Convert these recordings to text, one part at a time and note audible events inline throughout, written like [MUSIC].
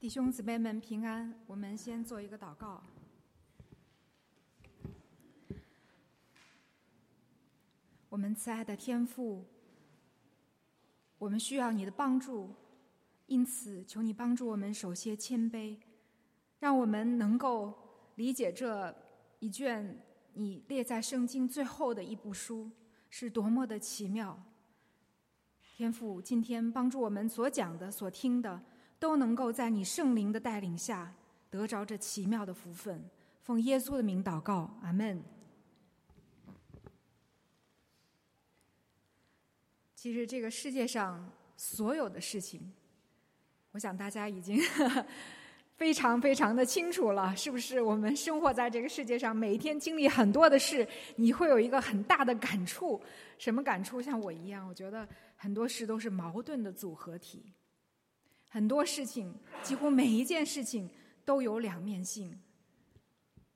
弟兄姊妹们平安，我们先做一个祷告。我们慈爱的天父，我们需要你的帮助，因此求你帮助我们首先谦卑，让我们能够理解这一卷你列在圣经最后的一部书是多么的奇妙。天父，今天帮助我们所讲的、所听的，都能够在你圣灵的带领下得着这奇妙的福分。奉耶稣的名祷告，阿门。其实这个世界上所有的事情，我想大家已经 [LAUGHS] 非常非常的清楚了，是不是？我们生活在这个世界上，每一天经历很多的事，你会有一个很大的感触。什么感触？像我一样，我觉得很多事都是矛盾的组合体，很多事情，几乎每一件事情都有两面性。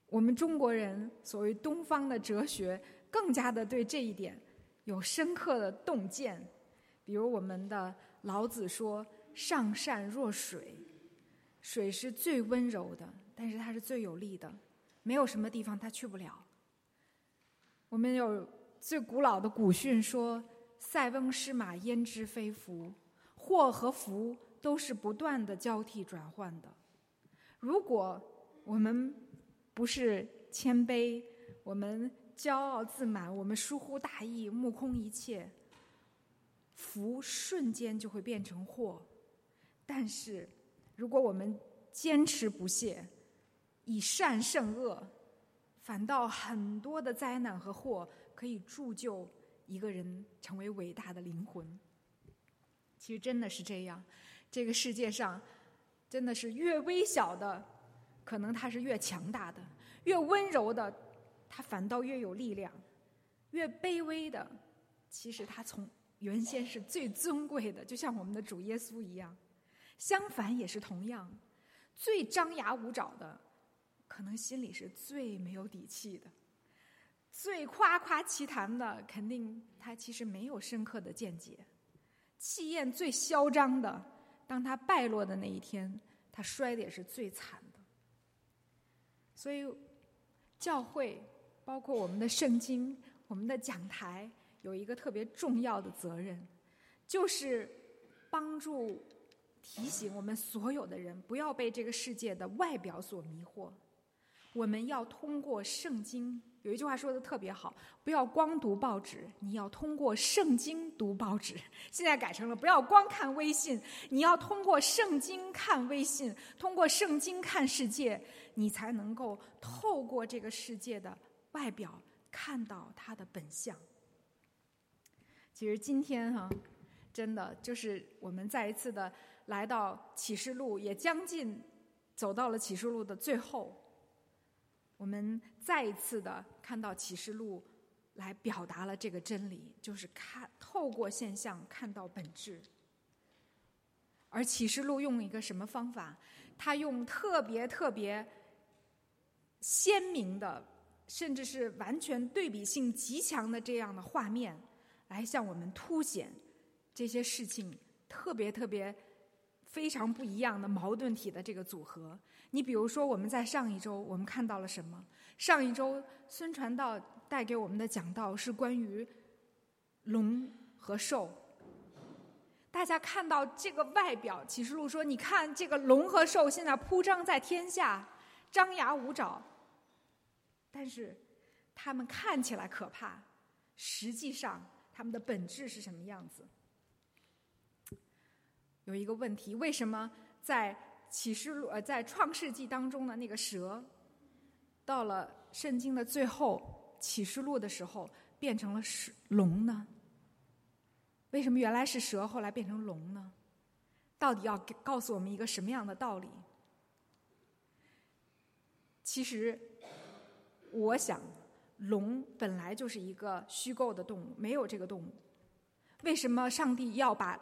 我们中国人所谓东方的哲学，更加的对这一点。有深刻的洞见，比如我们的老子说：“上善若水，水是最温柔的，但是它是最有力的，没有什么地方它去不了。”我们有最古老的古训说：“塞翁失马，焉知非福？祸和福都是不断的交替转换的。如果我们不是谦卑，我们。”骄傲自满，我们疏忽大意，目空一切，福瞬间就会变成祸。但是，如果我们坚持不懈，以善胜恶，反倒很多的灾难和祸可以铸就一个人成为伟大的灵魂。其实真的是这样，这个世界上真的是越微小的，可能它是越强大的；越温柔的。他反倒越有力量，越卑微的，其实他从原先是最尊贵的，就像我们的主耶稣一样。相反也是同样，最张牙舞爪的，可能心里是最没有底气的；最夸夸其谈的，肯定他其实没有深刻的见解；气焰最嚣张的，当他败落的那一天，他摔的也是最惨的。所以，教会。包括我们的圣经、我们的讲台，有一个特别重要的责任，就是帮助提醒我们所有的人，不要被这个世界的外表所迷惑。我们要通过圣经，有一句话说的特别好：不要光读报纸，你要通过圣经读报纸。[LAUGHS] 现在改成了不要光看微信，你要通过圣经看微信，通过圣经看世界，你才能够透过这个世界的。外表看到他的本相。其实今天哈，真的就是我们再一次的来到启示录，也将近走到了启示录的最后。我们再一次的看到启示录来表达了这个真理，就是看透过现象看到本质。而启示录用一个什么方法？他用特别特别鲜明的。甚至是完全对比性极强的这样的画面，来向我们凸显这些事情特别特别非常不一样的矛盾体的这个组合。你比如说，我们在上一周我们看到了什么？上一周孙传道带给我们的讲道是关于龙和兽。大家看到这个外表，启示录说：“你看这个龙和兽现在铺张在天下，张牙舞爪。”但是，他们看起来可怕，实际上他们的本质是什么样子？有一个问题：为什么在启示录呃在创世纪当中的那个蛇，到了圣经的最后启示录的时候变成了蛇龙呢？为什么原来是蛇，后来变成龙呢？到底要告诉我们一个什么样的道理？其实。我想，龙本来就是一个虚构的动物，没有这个动物。为什么上帝要把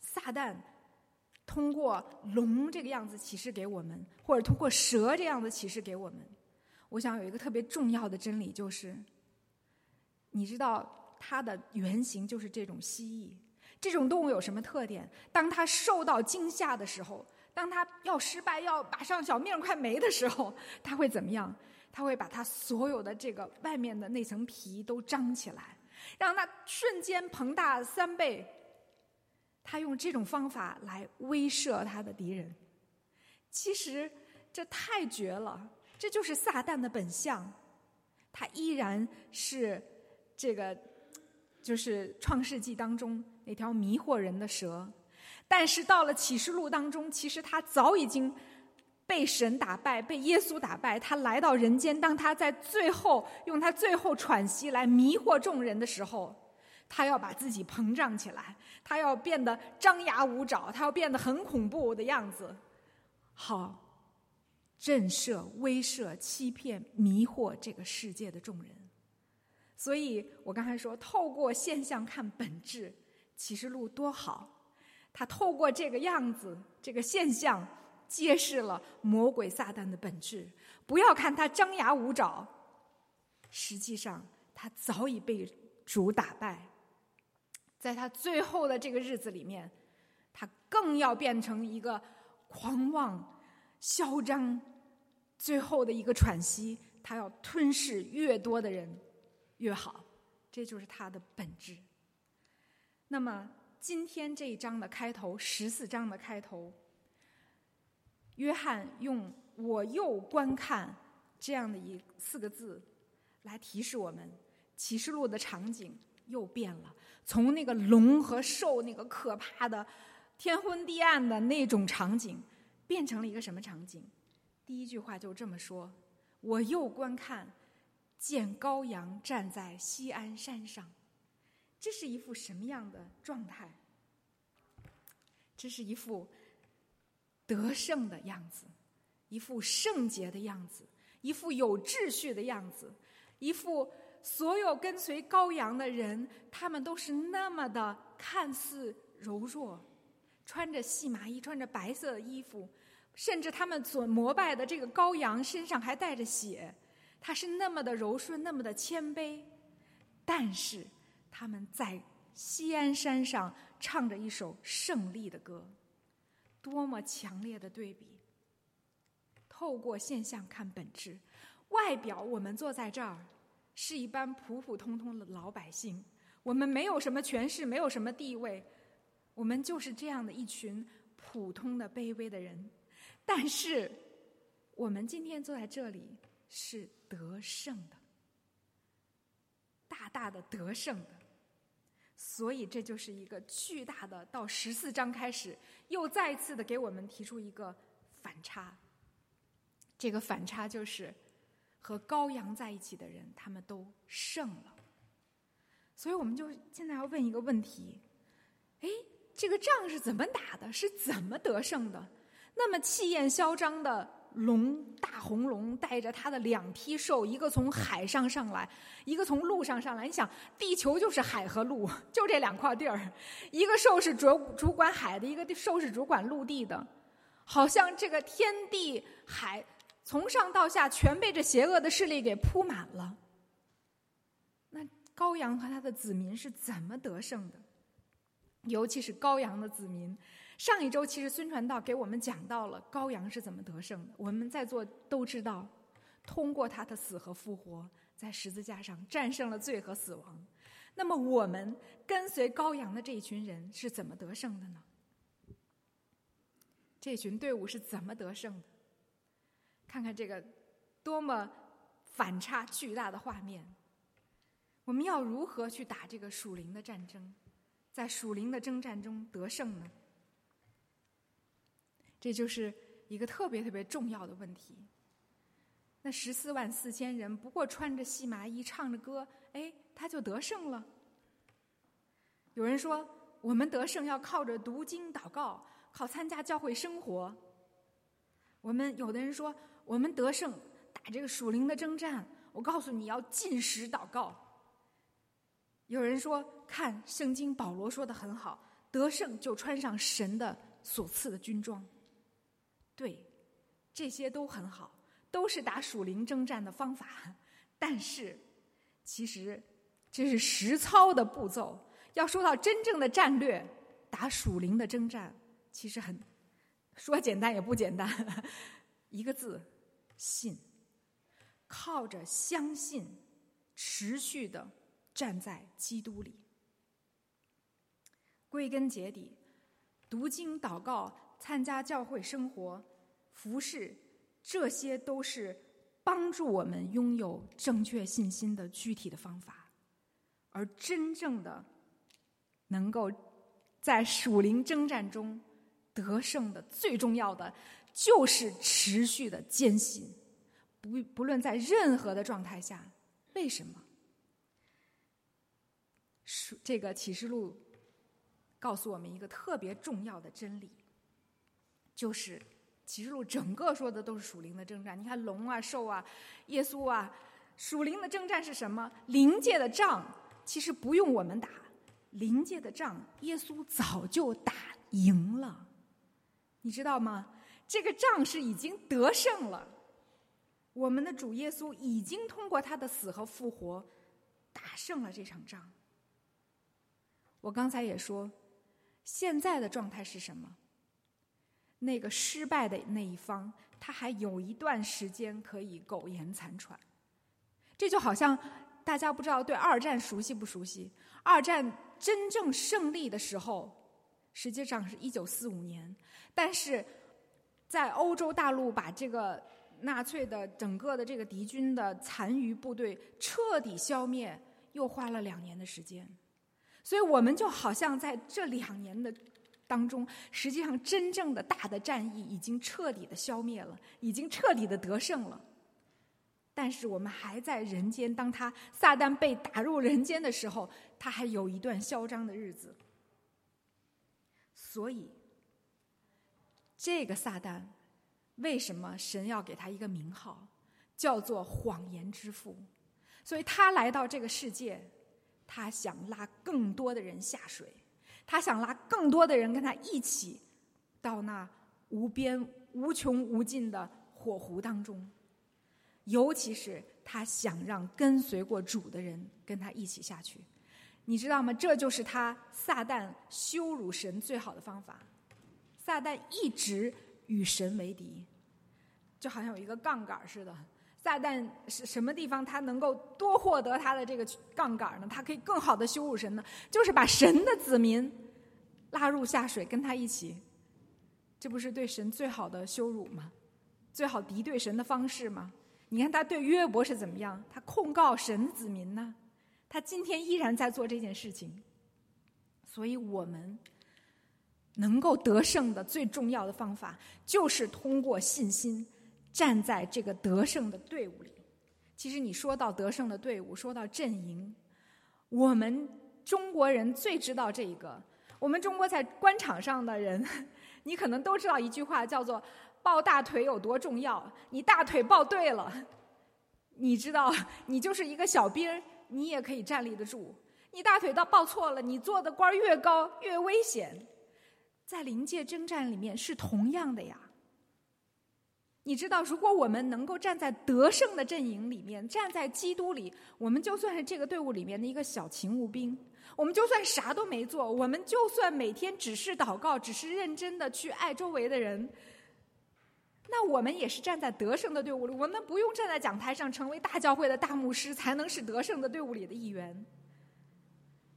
撒旦通过龙这个样子启示给我们，或者通过蛇这样的启示给我们？我想有一个特别重要的真理，就是你知道它的原型就是这种蜥蜴。这种动物有什么特点？当它受到惊吓的时候，当它要失败、要马上小命快没的时候，它会怎么样？它会把它所有的这个外面的那层皮都张起来，让它瞬间膨大三倍。他用这种方法来威慑他的敌人。其实这太绝了，这就是撒旦的本相。他依然是这个，就是创世纪当中那条迷惑人的蛇。但是到了启示录当中，其实他早已经被神打败，被耶稣打败。他来到人间，当他在最后用他最后喘息来迷惑众人的时候，他要把自己膨胀起来，他要变得张牙舞爪，他要变得很恐怖的样子，好震慑、威慑、欺骗、迷惑这个世界的众人。所以我刚才说，透过现象看本质，启示录多好。他透过这个样子，这个现象，揭示了魔鬼撒旦的本质。不要看他张牙舞爪，实际上他早已被主打败。在他最后的这个日子里面，他更要变成一个狂妄、嚣张，最后的一个喘息，他要吞噬越多的人越好。这就是他的本质。那么。今天这一章的开头，十四章的开头，约翰用“我又观看”这样的一四个字，来提示我们，启示录的场景又变了，从那个龙和兽那个可怕的、天昏地暗的那种场景，变成了一个什么场景？第一句话就这么说：“我又观看，见羔羊站在西安山上。”这是一副什么样的状态？这是一副得胜的样子，一副圣洁的样子，一副有秩序的样子，一副所有跟随羔羊的人，他们都是那么的看似柔弱，穿着细麻衣，穿着白色的衣服，甚至他们所膜拜的这个羔羊身上还带着血，他是那么的柔顺，那么的谦卑，但是。他们在西安山上唱着一首胜利的歌，多么强烈的对比！透过现象看本质，外表我们坐在这儿是一般普普通通的老百姓，我们没有什么权势，没有什么地位，我们就是这样的一群普通的卑微的人。但是，我们今天坐在这里是得胜的，大大的得胜的。所以，这就是一个巨大的。到十四章开始，又再一次的给我们提出一个反差。这个反差就是，和羔羊在一起的人，他们都胜了。所以，我们就现在要问一个问题：哎，这个仗是怎么打的？是怎么得胜的？那么气焰嚣张的。龙大红龙带着他的两批兽，一个从海上上来，一个从陆上上来。你想，地球就是海和陆，就这两块地儿。一个兽是主主管海的，一个兽是主管陆地的。好像这个天地海从上到下全被这邪恶的势力给铺满了。那羔羊和他的子民是怎么得胜的？尤其是羔羊的子民。上一周，其实孙传道给我们讲到了羔羊是怎么得胜的。我们在座都知道，通过他的死和复活，在十字架上战胜了罪和死亡。那么，我们跟随羔羊的这一群人是怎么得胜的呢？这群队伍是怎么得胜的？看看这个多么反差巨大的画面！我们要如何去打这个属灵的战争，在属灵的征战中得胜呢？这就是一个特别特别重要的问题。那十四万四千人不过穿着细麻衣唱着歌，哎，他就得胜了。有人说，我们得胜要靠着读经祷告，靠参加教会生活。我们有的人说，我们得胜打这个属灵的征战，我告诉你要进食祷告。有人说，看圣经，保罗说的很好，得胜就穿上神的所赐的军装。对，这些都很好，都是打属灵征战的方法。但是，其实这是实操的步骤。要说到真正的战略，打属灵的征战，其实很说简单也不简单，一个字：信。靠着相信，持续的站在基督里。归根结底，读经、祷告、参加教会生活、服侍，这些都是帮助我们拥有正确信心的具体的方法。而真正的能够在属灵征战中得胜的，最重要的就是持续的坚信。不不论在任何的状态下，为什么？这个启示录告诉我们一个特别重要的真理，就是启示录整个说的都是属灵的征战。你看龙啊、兽啊、耶稣啊，属灵的征战是什么？灵界的仗其实不用我们打，灵界的仗耶稣早就打赢了，你知道吗？这个仗是已经得胜了。我们的主耶稣已经通过他的死和复活，打胜了这场仗。我刚才也说，现在的状态是什么？那个失败的那一方，他还有一段时间可以苟延残喘。这就好像大家不知道对二战熟悉不熟悉？二战真正胜利的时候，实际上是一九四五年，但是在欧洲大陆把这个。纳粹的整个的这个敌军的残余部队彻底消灭，又花了两年的时间，所以我们就好像在这两年的当中，实际上真正的大的战役已经彻底的消灭了，已经彻底的得胜了。但是我们还在人间，当他撒旦被打入人间的时候，他还有一段嚣张的日子。所以，这个撒旦。为什么神要给他一个名号，叫做谎言之父？所以他来到这个世界，他想拉更多的人下水，他想拉更多的人跟他一起到那无边无穷无尽的火湖当中。尤其是他想让跟随过主的人跟他一起下去。你知道吗？这就是他撒旦羞辱神最好的方法。撒旦一直。与神为敌，就好像有一个杠杆似的。撒旦是什么地方，他能够多获得他的这个杠杆呢？他可以更好的羞辱神呢？就是把神的子民拉入下水，跟他一起。这不是对神最好的羞辱吗？最好敌对神的方式吗？你看他对约伯是怎么样？他控告神子民呢？他今天依然在做这件事情。所以我们。能够得胜的最重要的方法，就是通过信心站在这个得胜的队伍里。其实，你说到得胜的队伍，说到阵营，我们中国人最知道这一个。我们中国在官场上的人，[LAUGHS] 你可能都知道一句话，叫做“抱大腿有多重要”。你大腿抱对了，你知道，你就是一个小兵，你也可以站立得住。你大腿倒抱错了，你做的官越高越危险。在临界征战里面是同样的呀。你知道，如果我们能够站在得胜的阵营里面，站在基督里，我们就算是这个队伍里面的一个小勤务兵，我们就算啥都没做，我们就算每天只是祷告，只是认真的去爱周围的人，那我们也是站在得胜的队伍里。我们不用站在讲台上成为大教会的大牧师，才能是得胜的队伍里的一员。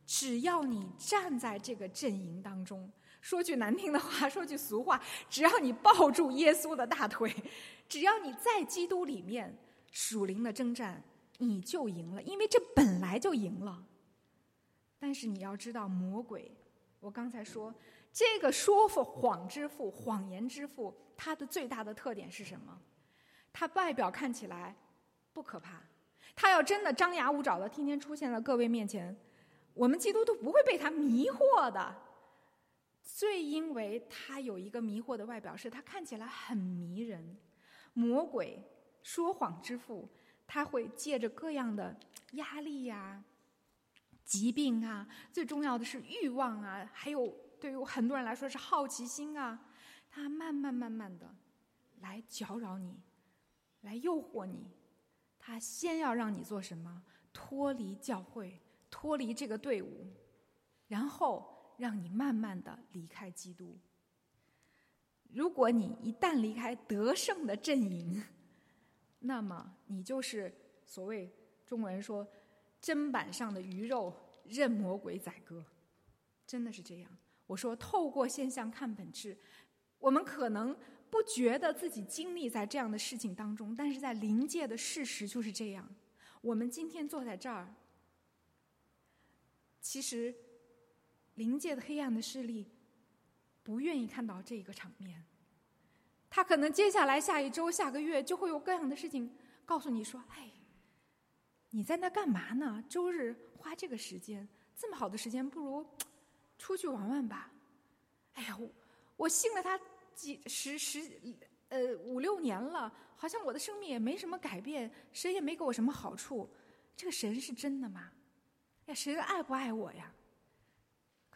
只要你站在这个阵营当中。说句难听的话，说句俗话，只要你抱住耶稣的大腿，只要你在基督里面属灵的征战，你就赢了，因为这本来就赢了。但是你要知道，魔鬼，我刚才说这个说服谎之父、谎言之父，他的最大的特点是什么？他外表看起来不可怕，他要真的张牙舞爪的天天出现在各位面前，我们基督徒不会被他迷惑的。最因为他有一个迷惑的外表，是他看起来很迷人。魔鬼说谎之父，他会借着各样的压力呀、疾病啊，最重要的是欲望啊，还有对于很多人来说是好奇心啊，他慢慢慢慢的来搅扰你，来诱惑你。他先要让你做什么？脱离教会，脱离这个队伍，然后。让你慢慢的离开基督。如果你一旦离开得胜的阵营，[LAUGHS] 那么你就是所谓中国人说砧板上的鱼肉，任魔鬼宰割，真的是这样。我说，透过现象看本质，我们可能不觉得自己经历在这样的事情当中，但是在临界的事实就是这样。我们今天坐在这儿，其实灵界的黑暗的势力不愿意看到这一个场面。他可能接下来下一周、下个月就会有各样的事情告诉你说：“哎，你在那干嘛呢？周日花这个时间，这么好的时间，不如出去玩玩吧。”哎呀，我我信了他几十十呃五六年了，好像我的生命也没什么改变，谁也没给我什么好处。这个神是真的吗？哎，神爱不爱我呀？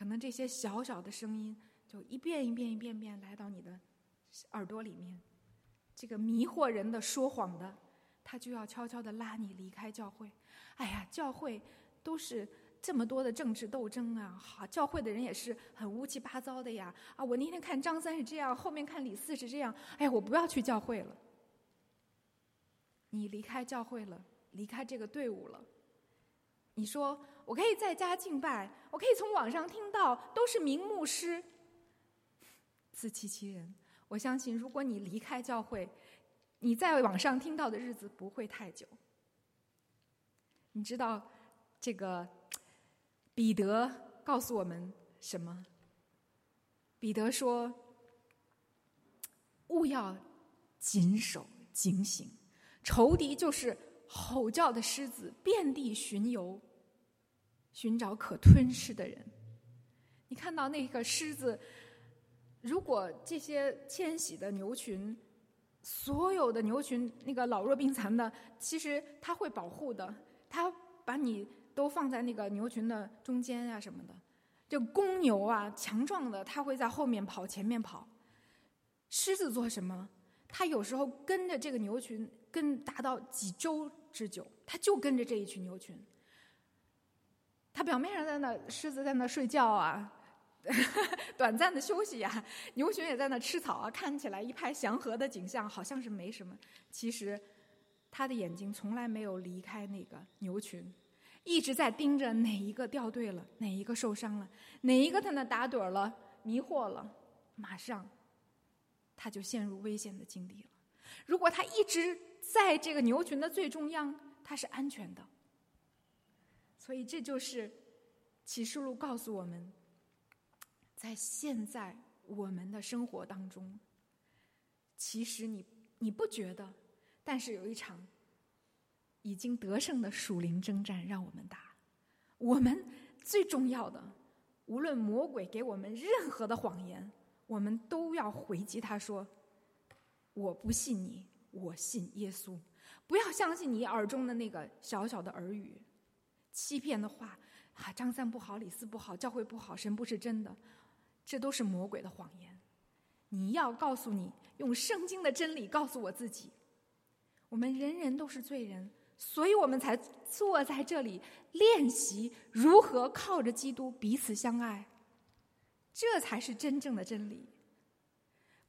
可能这些小小的声音就一遍一遍一遍遍来到你的。耳朵里面，这个迷惑人的、说谎的，他就要悄悄的拉你离开教会。哎呀，教会都是这么多的政治斗争啊！好，教会的人也是很乌七八糟的呀！啊，我那天看张三是这样，后面看李四是这样。哎呀，我不要去教会了。你离开教会了，离开这个队伍了。你说我可以在家敬拜，我可以从网上听到，都是名牧师，自欺欺人。我相信，如果你离开教会，你在网上听到的日子不会太久。你知道，这个彼得告诉我们什么？彼得说：“勿要谨守警醒，仇敌就是吼叫的狮子，遍地巡游，寻找可吞噬的人。”你看到那个狮子？如果这些迁徙的牛群，所有的牛群那个老弱病残的，其实他会保护的，他把你都放在那个牛群的中间啊什么的。这公牛啊，强壮的，他会在后面跑，前面跑。狮子做什么？他有时候跟着这个牛群跟达到几周之久，他就跟着这一群牛群。他表面上在那，狮子在那睡觉啊。[LAUGHS] 短暂的休息呀，[LAUGHS] 牛群也在那吃草啊，看起来一派祥和的景象，好像是没什么。其实，他的眼睛从来没有离开那个牛群，一直在盯着哪一个掉队了，哪一个受伤了，哪一个在那打盹了，迷惑了，马上他就陷入危险的境地了。如果他一直在这个牛群的最中央，他是安全的。所以，这就是启示录告诉我们。在现在我们的生活当中，其实你你不觉得，但是有一场已经得胜的属灵征战让我们打。我们最重要的，无论魔鬼给我们任何的谎言，我们都要回击他说：“我不信你，我信耶稣。不要相信你耳中的那个小小的耳语，欺骗的话啊！张三不好，李四不好，教会不好，神不是真的。”这都是魔鬼的谎言。你要告诉你，用圣经的真理告诉我自己。我们人人都是罪人，所以我们才坐在这里练习如何靠着基督彼此相爱。这才是真正的真理。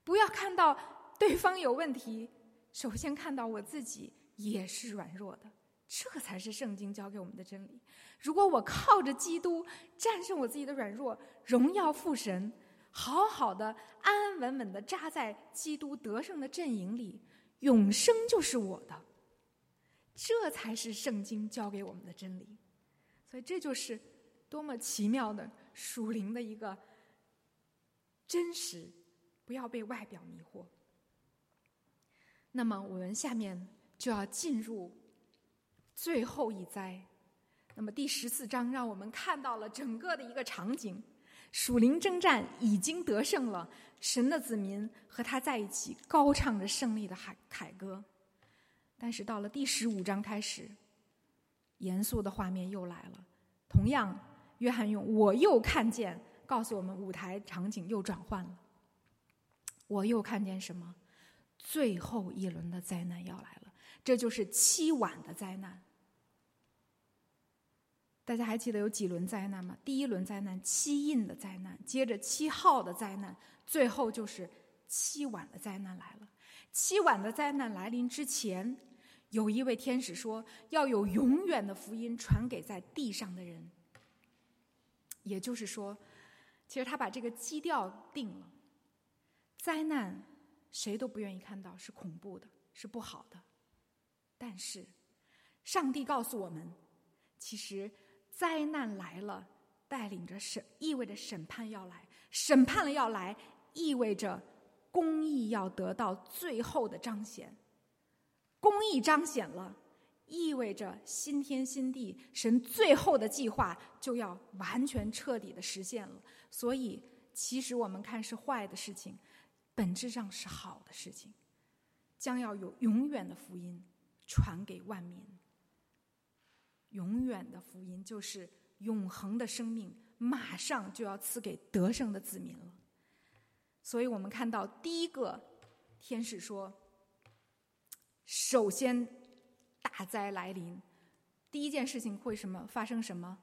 不要看到对方有问题，首先看到我自己也是软弱的。这才是圣经教给我们的真理。如果我靠着基督战胜我自己的软弱，荣耀父神，好好的安安稳稳的扎在基督得胜的阵营里，永生就是我的。这才是圣经教给我们的真理。所以这就是多么奇妙的属灵的一个真实，不要被外表迷惑。那么我们下面就要进入。最后一灾，那么第十四章让我们看到了整个的一个场景：属灵征战已经得胜了，神的子民和他在一起高唱着胜利的海凯歌。但是到了第十五章开始，严肃的画面又来了。同样，约翰用“我又看见”告诉我们，舞台场景又转换了。我又看见什么？最后一轮的灾难要来了。这就是七晚的灾难。大家还记得有几轮灾难吗？第一轮灾难七印的灾难，接着七号的灾难，最后就是凄晚的灾难来了。凄晚的灾难来临之前，有一位天使说，要有永远的福音传给在地上的人。也就是说，其实他把这个基调定了：灾难谁都不愿意看到，是恐怖的，是不好的。但是，上帝告诉我们，其实灾难来了，带领着审，意味着审判要来；审判了要来，意味着公义要得到最后的彰显。公义彰显了。意味着新天新地，神最后的计划就要完全彻底的实现了。所以，其实我们看是坏的事情，本质上是好的事情，将要有永远的福音传给万民。永远的福音就是永恒的生命，马上就要赐给得胜的子民了。所以我们看到第一个天使说：“首先。”大灾来临，第一件事情会什么发生？什么？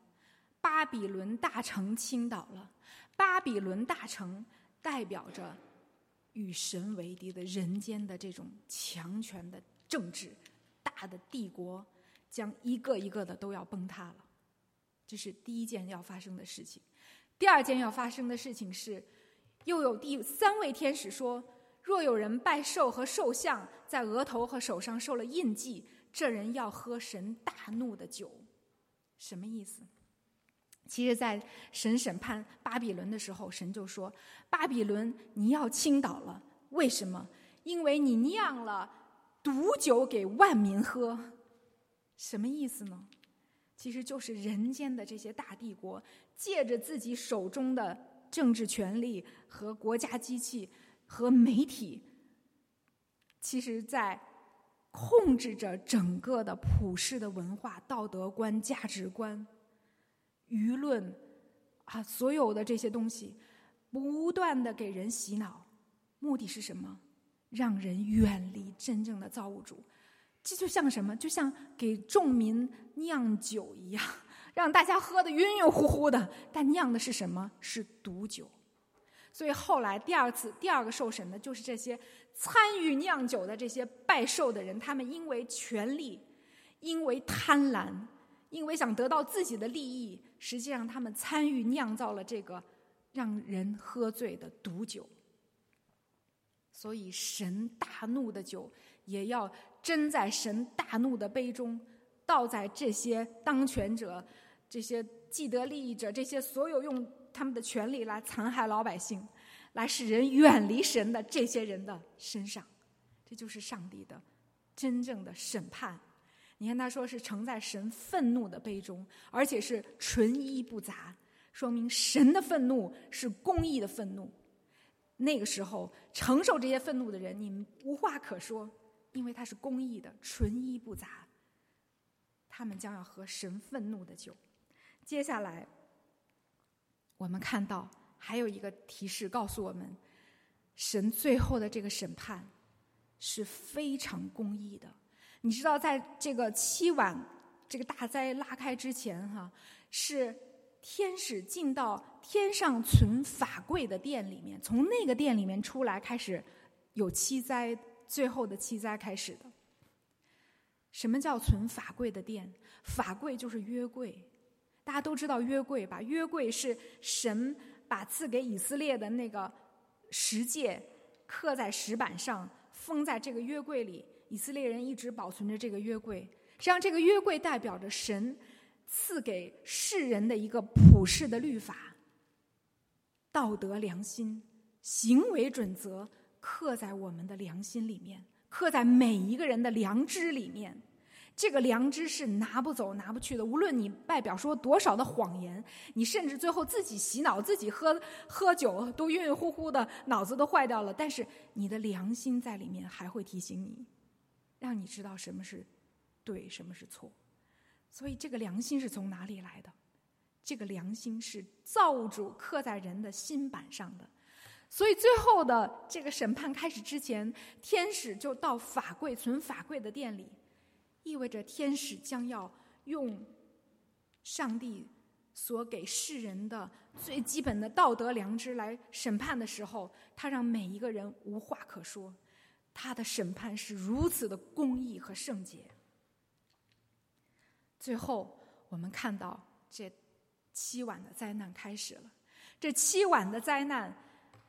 巴比伦大城倾倒了。巴比伦大城代表着与神为敌的人间的这种强权的政治，大的帝国将一个一个的都要崩塌了。这是第一件要发生的事情。第二件要发生的事情是，又有第三位天使说：若有人拜兽和兽像，在额头和手上受了印记。这人要喝神大怒的酒，什么意思？其实，在神审判巴比伦的时候，神就说：“巴比伦，你要倾倒了。为什么？因为你酿了毒酒给万民喝。什么意思呢？其实就是人间的这些大帝国，借着自己手中的政治权力和国家机器和媒体，其实，在。”控制着整个的普世的文化、道德观、价值观、舆论啊，所有的这些东西，不断的给人洗脑，目的是什么？让人远离真正的造物主。这就像什么？就像给众民酿酒一样，让大家喝的晕晕乎乎的，但酿的是什么？是毒酒。所以后来第二次第二个受审的，就是这些参与酿酒的这些拜寿的人，他们因为权力，因为贪婪，因为想得到自己的利益，实际上他们参与酿造了这个让人喝醉的毒酒。所以神大怒的酒，也要斟在神大怒的杯中，倒在这些当权者、这些既得利益者、这些所有用。他们的权利来残害老百姓，来使人远离神的这些人的身上，这就是上帝的真正的审判。你看，他说是盛在神愤怒的杯中，而且是纯一不杂，说明神的愤怒是公义的愤怒。那个时候承受这些愤怒的人，你们无话可说，因为他是公义的，纯一不杂。他们将要喝神愤怒的酒。接下来。我们看到还有一个提示告诉我们，神最后的这个审判是非常公义的。你知道，在这个七晚这个大灾拉开之前，哈，是天使进到天上存法柜的殿里面，从那个殿里面出来，开始有七灾，最后的七灾开始的。什么叫存法柜的殿？法柜就是约柜。大家都知道约柜吧？约柜是神把赐给以色列的那个十诫刻在石板上，封在这个约柜里。以色列人一直保存着这个约柜。实际上，这个约柜代表着神赐给世人的一个普世的律法、道德良心、行为准则，刻在我们的良心里面，刻在每一个人的良知里面。这个良知是拿不走、拿不去的。无论你外表说多少的谎言，你甚至最后自己洗脑、自己喝喝酒都晕晕乎乎的，脑子都坏掉了。但是你的良心在里面还会提醒你，让你知道什么是对，什么是错。所以这个良心是从哪里来的？这个良心是造物主刻在人的心板上的。所以最后的这个审判开始之前，天使就到法柜存法柜的店里。意味着天使将要用上帝所给世人的最基本的道德良知来审判的时候，他让每一个人无话可说。他的审判是如此的公义和圣洁。最后，我们看到这七晚的灾难开始了。这七晚的灾难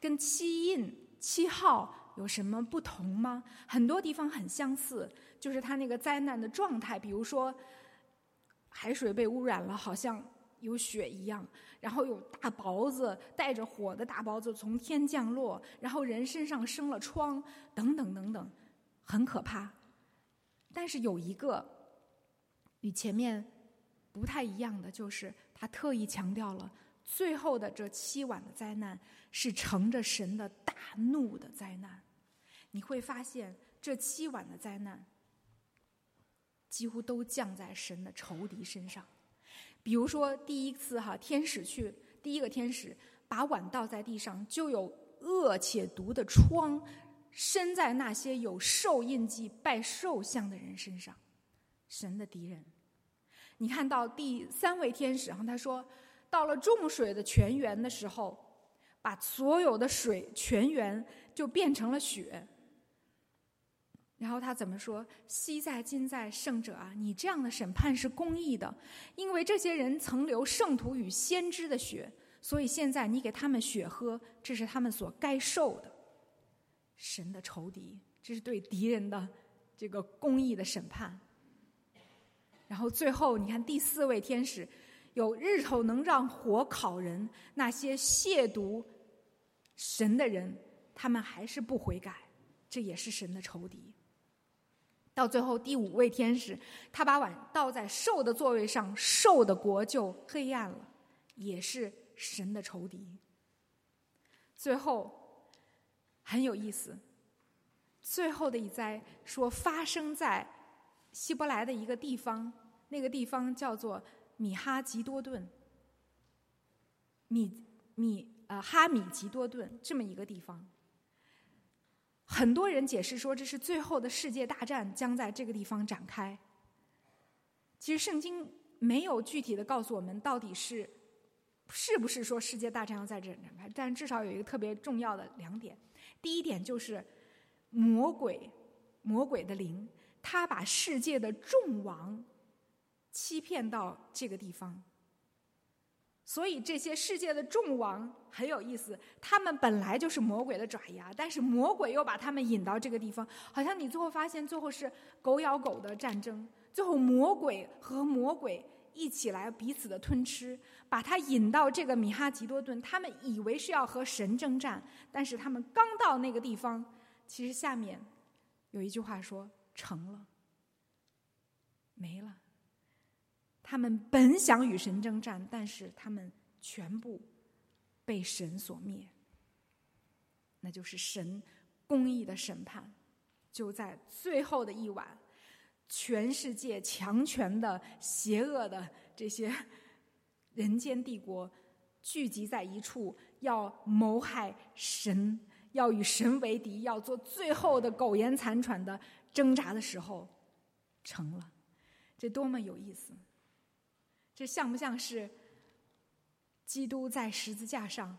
跟七印、七号有什么不同吗？很多地方很相似，就是它那个灾难的状态，比如说。海水被污染了，好像有雪一样。然后有大雹子带着火的大雹子从天降落，然后人身上生了疮，等等等等，很可怕。但是有一个与前面不太一样的，就是他特意强调了最后的这七晚的灾难是乘着神的大怒的灾难。你会发现这七晚的灾难。几乎都降在神的仇敌身上，比如说第一次哈，天使去第一个天使把碗倒在地上，就有恶且毒的疮生在那些有兽印记、拜兽像的人身上，神的敌人。你看到第三位天使哈，他说到了众水的泉源的时候，把所有的水泉源就变成了血。然后他怎么说？昔在今在，圣者啊，你这样的审判是公义的，因为这些人曾流圣徒与先知的血，所以现在你给他们血喝，这是他们所该受的。神的仇敌，这是对敌人的这个公义的审判。然后最后，你看第四位天使，有日头能让火烤人，那些亵渎神的人，他们还是不悔改，这也是神的仇敌。到最后，第五位天使，他把碗倒在兽的座位上，兽的国就黑暗了，也是神的仇敌。最后很有意思，最后的一灾说发生在希伯来的一个地方，那个地方叫做米哈吉多顿，米米呃哈米吉多顿这么一个地方。很多人解释说，这是最后的世界大战将在这个地方展开。其实圣经没有具体的告诉我们到底是是不是说世界大战要在这展开，但至少有一个特别重要的两点。第一点就是魔鬼，魔鬼的灵，他把世界的众王欺骗到这个地方。所以这些世界的众王很有意思，他们本来就是魔鬼的爪牙，但是魔鬼又把他们引到这个地方，好像你最后发现，最后是狗咬狗的战争，最后魔鬼和魔鬼一起来彼此的吞吃，把他引到这个米哈吉多顿，他们以为是要和神征战，但是他们刚到那个地方，其实下面有一句话说成了，没了。他们本想与神征战，但是他们全部被神所灭。那就是神公义的审判，就在最后的一晚，全世界强权的、邪恶的这些人间帝国聚集在一处，要谋害神，要与神为敌，要做最后的苟延残喘的挣扎的时候，成了。这多么有意思！这像不像是基督在十字架上？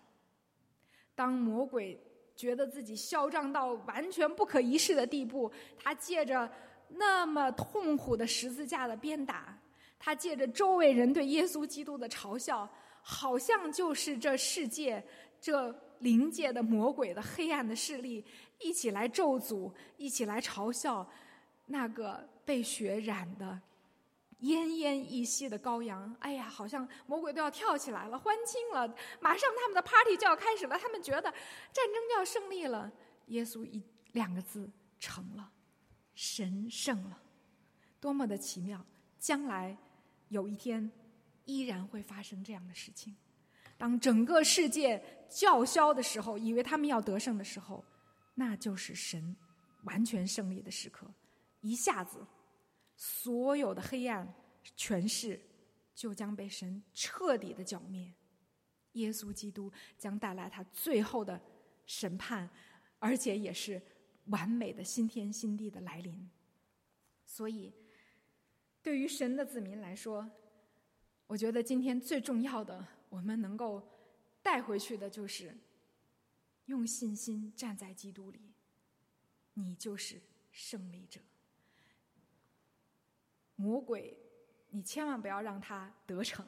当魔鬼觉得自己嚣张到完全不可一世的地步，他借着那么痛苦的十字架的鞭打，他借着周围人对耶稣基督的嘲笑，好像就是这世界这灵界的魔鬼的黑暗的势力一起来咒诅，一起来嘲笑那个被血染的。奄奄一息的羔羊，哎呀，好像魔鬼都要跳起来了，欢庆了，马上他们的 party 就要开始了。他们觉得战争就要胜利了。耶稣一两个字成了，神胜了，多么的奇妙！将来有一天依然会发生这样的事情。当整个世界叫嚣的时候，以为他们要得胜的时候，那就是神完全胜利的时刻，一下子。所有的黑暗权势就将被神彻底的剿灭，耶稣基督将带来他最后的审判，而且也是完美的新天新地的来临。所以，对于神的子民来说，我觉得今天最重要的，我们能够带回去的就是用信心站在基督里，你就是胜利者。魔鬼，你千万不要让他得逞。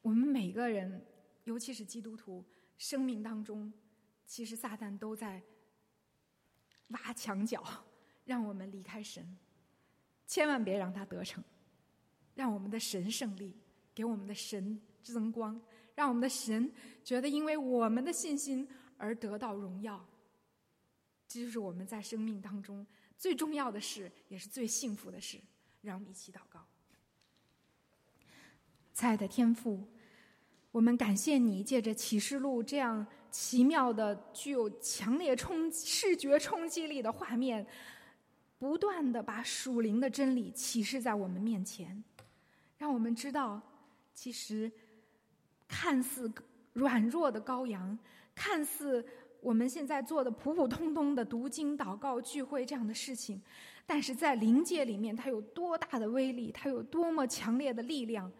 我们每个人，尤其是基督徒，生命当中，其实撒旦都在挖墙角，让我们离开神。千万别让他得逞，让我们的神胜利，给我们的神增光，让我们的神觉得因为我们的信心而得到荣耀。这就是我们在生命当中最重要的事，也是最幸福的事。让我们一起祷告。亲爱的天父，我们感谢你借着启示录这样奇妙的、具有强烈冲视觉冲击力的画面，不断的把属灵的真理启示在我们面前，让我们知道，其实看似软弱的羔羊，看似我们现在做的普普通通的读经、祷告、聚会这样的事情，但是在灵界里面，它有多大的威力，它有多么强烈的力量。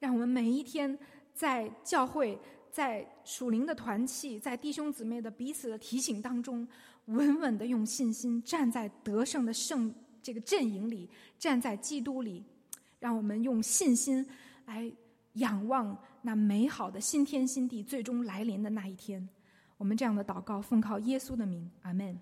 让我们每一天在教会、在属灵的团契、在弟兄姊妹的彼此的提醒当中，稳稳的用信心站在得胜的胜这个阵营里，站在基督里。让我们用信心来仰望那美好的新天新地最终来临的那一天。我们这样的祷告，奉靠耶稣的名，阿门。